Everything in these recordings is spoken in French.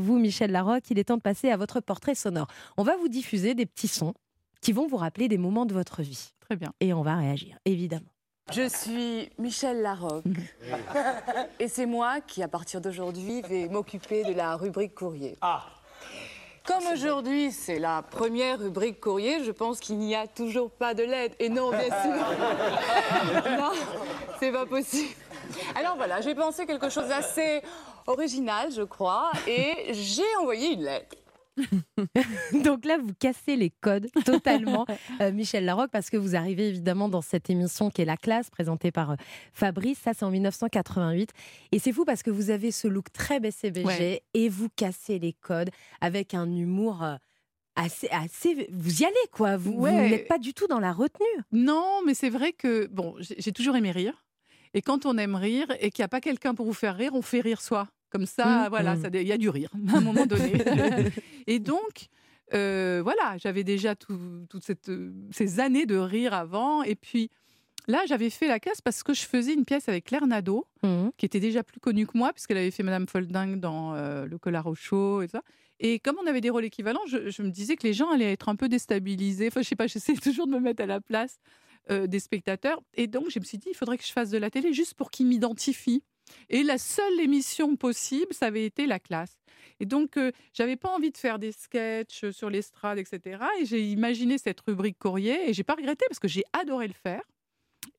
vous, Michel Larocque, il est temps de passer à votre portrait sonore. On va vous diffuser des petits sons qui vont vous rappeler des moments de votre vie. Très bien. Et on va réagir, évidemment. Je suis Michel Larocque et c'est moi qui, à partir d'aujourd'hui, vais m'occuper de la rubrique courrier. Ah, Comme aujourd'hui, c'est la première rubrique courrier, je pense qu'il n'y a toujours pas de lettres. Et non, bien sûr. non, c'est pas possible. Alors voilà, j'ai pensé quelque chose d'assez original, je crois, et j'ai envoyé une lettre. Donc là, vous cassez les codes totalement, euh, Michel Larocque, parce que vous arrivez évidemment dans cette émission qui est La Classe, présentée par euh, Fabrice. Ça, c'est en 1988. Et c'est fou parce que vous avez ce look très BCBG Ouais. et vous cassez les codes avec un humour euh, assez, assez. Vous y allez, quoi. Vous, vous n'êtes pas du tout dans la retenue. Non, mais c'est vrai que bon, j'ai j'ai toujours aimé rire. Et quand on aime rire et qu'il n'y a pas quelqu'un pour vous faire rire, on fait rire soi. Comme ça, Mhm. voilà, ça- il y a du rire à un moment donné. et donc, euh, voilà, j'avais déjà tout- toutes euh, ces années de rire avant. Et puis là, j'avais fait la classe parce que je faisais une pièce avec Claire Nadeau, qui était déjà plus connue que moi, puisqu'elle avait fait Madame Folding dans euh, Le Collard au chaud et ça. Et comme on avait des rôles équivalents, je, je me disais que les gens allaient être un peu déstabilisés. Enfin, je sais pas, j'essaie toujours de me mettre à la place euh, des spectateurs. Et donc, je me suis dit, il faudrait que je fasse de la télé juste pour qu'ils m'identifient. Et la seule émission possible, ça avait été la classe. Et donc, euh, j'avais pas envie de faire des sketchs sur l'estrade, etc. Et j'ai imaginé cette rubrique courrier et j'ai pas regretté parce que j'ai adoré le faire.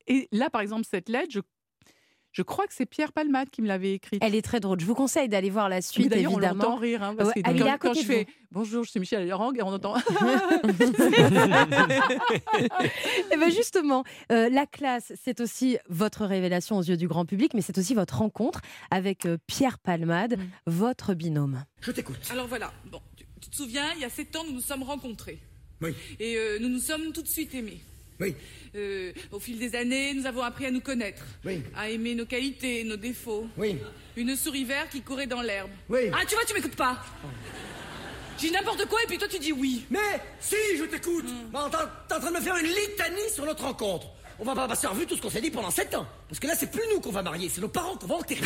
Et là, par exemple, cette lettre, je, je crois que c'est Pierre Palmade qui me l'avait écrite. Elle est très drôle. Je vous conseille d'aller voir la Mais suite, D'ailleurs, on l'entend rire. hein, parce Ouais, que ah, quand, je fais bonjour, je suis Michel Larang et on entend. Eh ben justement, euh, la classe, c'est aussi votre révélation aux yeux du grand public, mais c'est aussi votre rencontre avec euh, Pierre Palmade, Mm. votre binôme. je t'écoute. Alors voilà, bon, tu, tu te souviens, il y a sept ans, nous nous sommes rencontrés. Oui. Et euh, nous nous sommes tout de suite aimés. Oui, Euh, au fil des années, nous avons appris à nous connaître, oui, à aimer nos qualités, nos défauts. oui, Une souris verte qui courait dans l'herbe. oui. Ah, tu vois, tu m'écoutes pas. Je dis n'importe quoi et puis toi tu dis oui. Mais si, je t'écoute. T'es t'es en train de me faire une litanie sur notre rencontre. On va pas passer en revue tout ce qu'on s'est dit pendant sept ans. Parce que là, c'est plus nous qu'on va marier, c'est nos parents qu'on va enterrer.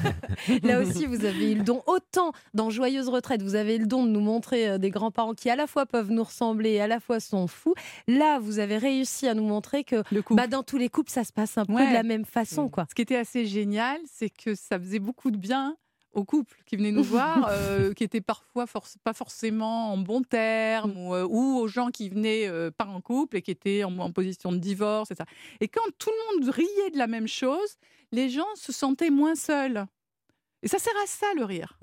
Là aussi, vous avez eu le don, autant dans Joyeuse Retraite, vous avez eu le don de nous montrer euh, des grands-parents qui à la fois peuvent nous ressembler et à la fois sont fous. Là, vous avez réussi à nous montrer que Le couple. bah, dans tous les couples, ça se passe un peu Ouais. de la même façon. quoi. Ce qui était assez génial, c'est que ça faisait beaucoup de bien aux couples qui venaient nous voir, euh, qui étaient parfois pas forcément en bons termes, ou, euh, ou aux gens qui venaient euh, pas en couple et qui étaient en, en position de divorce. Et, quand tout le monde riait de la même chose, les gens se sentaient moins seuls. Et ça sert à ça le rire.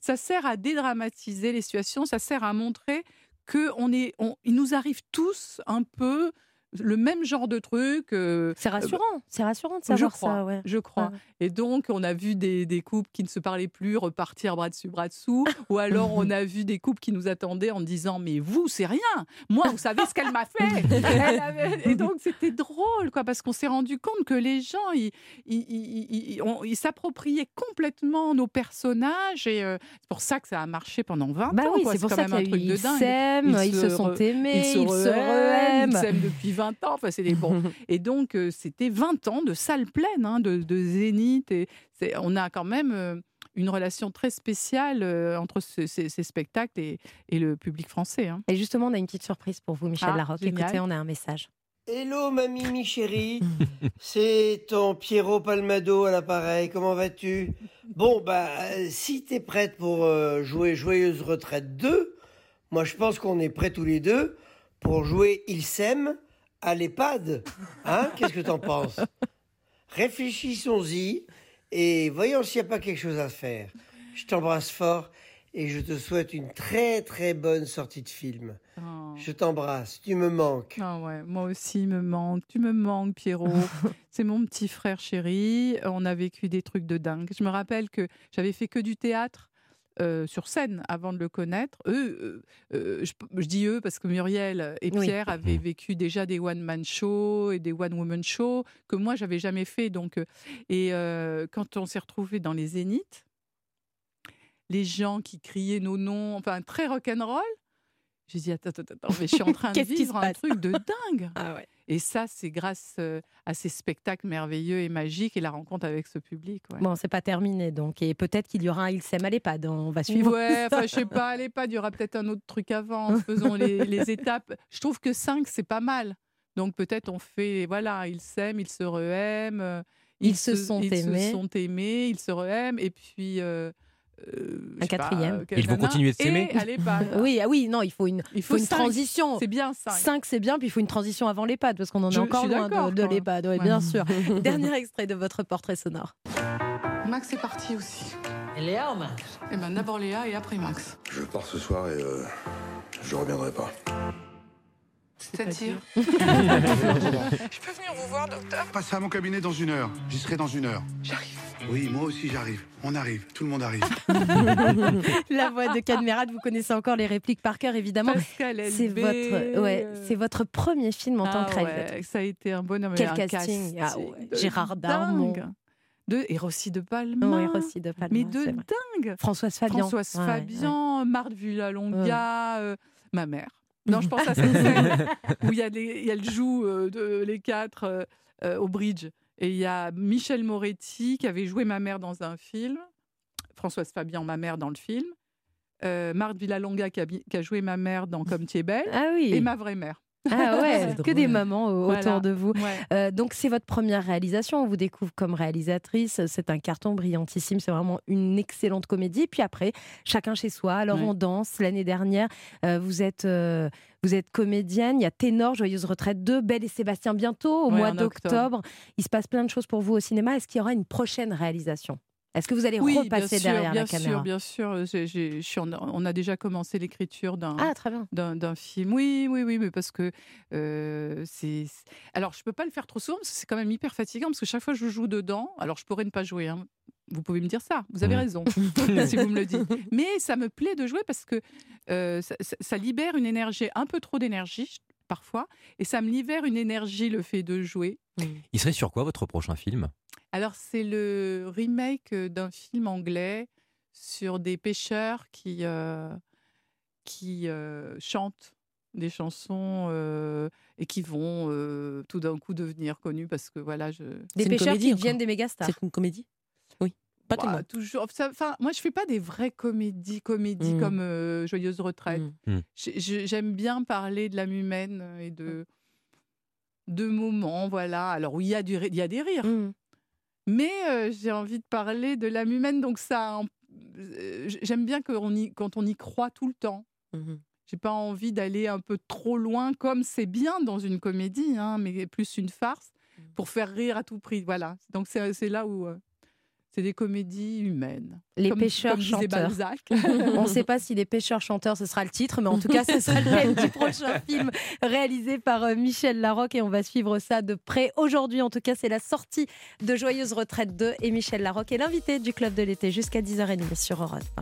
Ça sert à dédramatiser les situations, ça sert à montrer que on est, on- il nous arrive tous un peu le même genre de truc. euh, C'est rassurant, c'est rassurant de je savoir crois, ça. Ouais. je crois. Ouais. Et donc, on a vu des, des couples qui ne se parlaient plus repartir bras dessus, bras dessous. ou alors, on a vu des couples qui nous attendaient en disant Mais vous, c'est rien. Moi, vous savez ce qu'elle m'a fait. Elle avait- Et donc, c'était drôle, quoi, parce qu'on s'est rendu compte que les gens, ils, s'appropriaient complètement nos personnages. Et euh, c'est pour ça que ça a marché pendant 20 Bah ans. oui, c'est pour quand ça qu'il y a eu ils s'aiment, ils, se se sont re- aimés, ils se re-aiment. Ils s'aiment depuis 20 ans. Enfin, c'est des bons. Et donc, euh, c'était 20 ans de salle pleine, hein, de, de zénith. Et c'est- on a quand même euh, une relation très spéciale euh, entre ce- ces, ces spectacles et, et le public français. hein. Et justement, on a une petite surprise pour vous, Michel Ah, Larocque. génial. Écoutez, on a un message. Hello mamie mi chérie, c'est ton Pierrot Palmado à l'appareil, comment vas-tu? Bon bah si t'es prête pour euh, jouer Joyeuse Retraite 2, moi je pense qu'on est prêts tous les deux pour jouer Il s'aime à l'EHPAD. Hein Qu'est-ce que t'en penses? Réfléchissons-y et voyons s'il n'y a pas quelque chose à faire. Je t'embrasse fort et je te souhaite une très très bonne sortie de film. Oh. Je t'embrasse, tu me manques. Ah ouais, moi aussi, il me manque. Tu me manques, Pierrot. C'est mon petit frère chéri. On a vécu des trucs de dingue. Je me rappelle que j'avais fait que du théâtre euh, sur scène avant de le connaître. Eux, euh, euh, je, je dis eux parce que Muriel et Oui. Pierre avaient vécu déjà des one-man shows et des one-woman shows que moi, j'avais jamais fait. Donc, et euh, quand on s'est retrouvés dans les zéniths, les gens qui criaient nos noms, enfin très rock'n'roll, j'ai dit attends, attends, attends, mais je suis en train de vivre un truc de dingue. Ah ouais. Et ça, c'est grâce euh, à ces spectacles merveilleux et magiques et la rencontre avec ce public. ouais. Bon, c'est pas terminé donc. Et peut-être qu'il y aura un Il s'aime à l'EHPAD. On va suivre. Ouais, je sais pas, à l'EHPAD, il y aura peut-être un autre truc avant. Faisons les, les étapes. Je trouve que 5, c'est pas mal. Donc peut-être on fait, voilà, ils s'aiment, ils se re-aiment. euh, Ils se sont ils aimés. se sont aimés, ils se re-aiment. Et puis. euh, euh, je sais pas, quatrième. euh, Ils vont continuer de s'aimer Et à l'EHPAD. Oui, ah oui, non, il faut une, Il faut une cinq. transition. C'est bien 5. 5, c'est bien, puis il faut une transition avant l'EHPAD, parce qu'on en est Je- je encore loin de, de l'EHPAD, Ouais. bien sûr. Dernier extrait de votre portrait sonore. Max est parti aussi. Léa ou Max Et ben d'abord Léa et après Max. Je pars ce soir et euh, je reviendrai pas. C'est-à-dire Je peux venir vous voir, docteur? Passez à mon cabinet dans une heure. J'y serai dans une heure. J'arrive. Oui, moi aussi j'arrive. On arrive. Tout le monde arrive. La voix de Cadmerade, vous connaissez encore les répliques par cœur, évidemment. Pascal C'est votre, ouais, c'est votre premier film en tant ah que réalisateur. ouais, ça a été un bonhomme. Quel un casting. Ah ouais, Gérard Darmon. dingue. De, et Rossi de Palma. Oui, Rossi de Palma, Mais de dingue. Françoise Fabian. Françoise Ouais, Fabian, Marthe Villalonga, euh, ma mère. Non, je pense à cette scène où il y a, les, il y a le joue euh, de les quatre euh, euh, au bridge. Et il y a Michel Moretti qui avait joué ma mère dans un film. Françoise Fabian, ma mère dans le film. Euh, Marthe Villalonga qui a, qui a joué ma mère dans Comme tu es belle. Ah oui. Et ma vraie mère. Ah ouais, que des mamans au- autour de vous. Ouais. Euh, donc c'est votre première réalisation, on vous découvre comme réalisatrice, c'est un carton brillantissime, c'est vraiment une excellente comédie. Puis après, chacun chez soi. Alors Ouais. on danse. L'année dernière, euh, vous êtes euh, vous êtes comédienne. Il y a Ténor, Joyeuse retraite 2, Belle et Sébastien bientôt au Ouais, mois d'octobre. Il se passe plein de choses pour vous au cinéma. Est-ce qu'il y aura une prochaine réalisation? Est-ce que vous allez Oui, repasser bien sûr, derrière bien la caméra sûr, bien sûr. J'ai- j'ai- je suis en- on a déjà commencé l'écriture d'un Ah très bien. d'un d'un film. Oui, oui, oui, mais parce que euh, c'est. Alors, je peux pas le faire trop souvent parce que c'est quand même hyper fatigant parce que chaque fois que je joue dedans, alors je pourrais ne pas jouer. hein. Vous pouvez me dire ça, vous avez Mm. raison, si vous me le dites. Mais ça me plaît de jouer parce que euh, ça, ça- ça libère une énergie, un peu trop d'énergie parfois, et ça me libère une énergie le fait de jouer. Il serait sur quoi votre prochain film? Alors, c'est le remake euh, d'un film anglais sur des pêcheurs qui, euh, qui euh, chantent des chansons euh, et qui vont euh, tout d'un coup devenir connus parce que voilà, je. Des pêcheurs comédie qui deviennent des mégastars. C'est une comédie? Oui. Pas Bah, tellement. toujours. Enfin, moi, je fais pas des vraies comédies, comédies Mm. comme euh, Joyeuse retraite. Mm. J'ai- j'ai- J'aime bien parler de l'âme humaine et de de moments, voilà. Alors il y a du, il y a des rires. Mm. Mais euh, j'ai envie de parler de l'âme humaine, donc ça, euh, j'aime bien on y- quand on y croit tout le temps. Mhm. J'ai pas envie d'aller un peu trop loin, comme c'est bien dans une comédie, hein, mais plus une farce, pour faire rire à tout prix. Voilà. Donc c'est c'est là où euh, c'est des comédies humaines. Les Comme- pêcheurs comme chanteurs. On ne sait pas si les pêcheurs chanteurs ce sera le titre, mais en tout cas ce sera le thème du prochain film réalisé par euh, Michel Larocque et on va suivre ça de près. Aujourd'hui en tout cas c'est la sortie de Joyeuse Retraite 2 et Michel Larocque est l'invité du Club de l'été jusqu'à 10h30 sur Europe 1.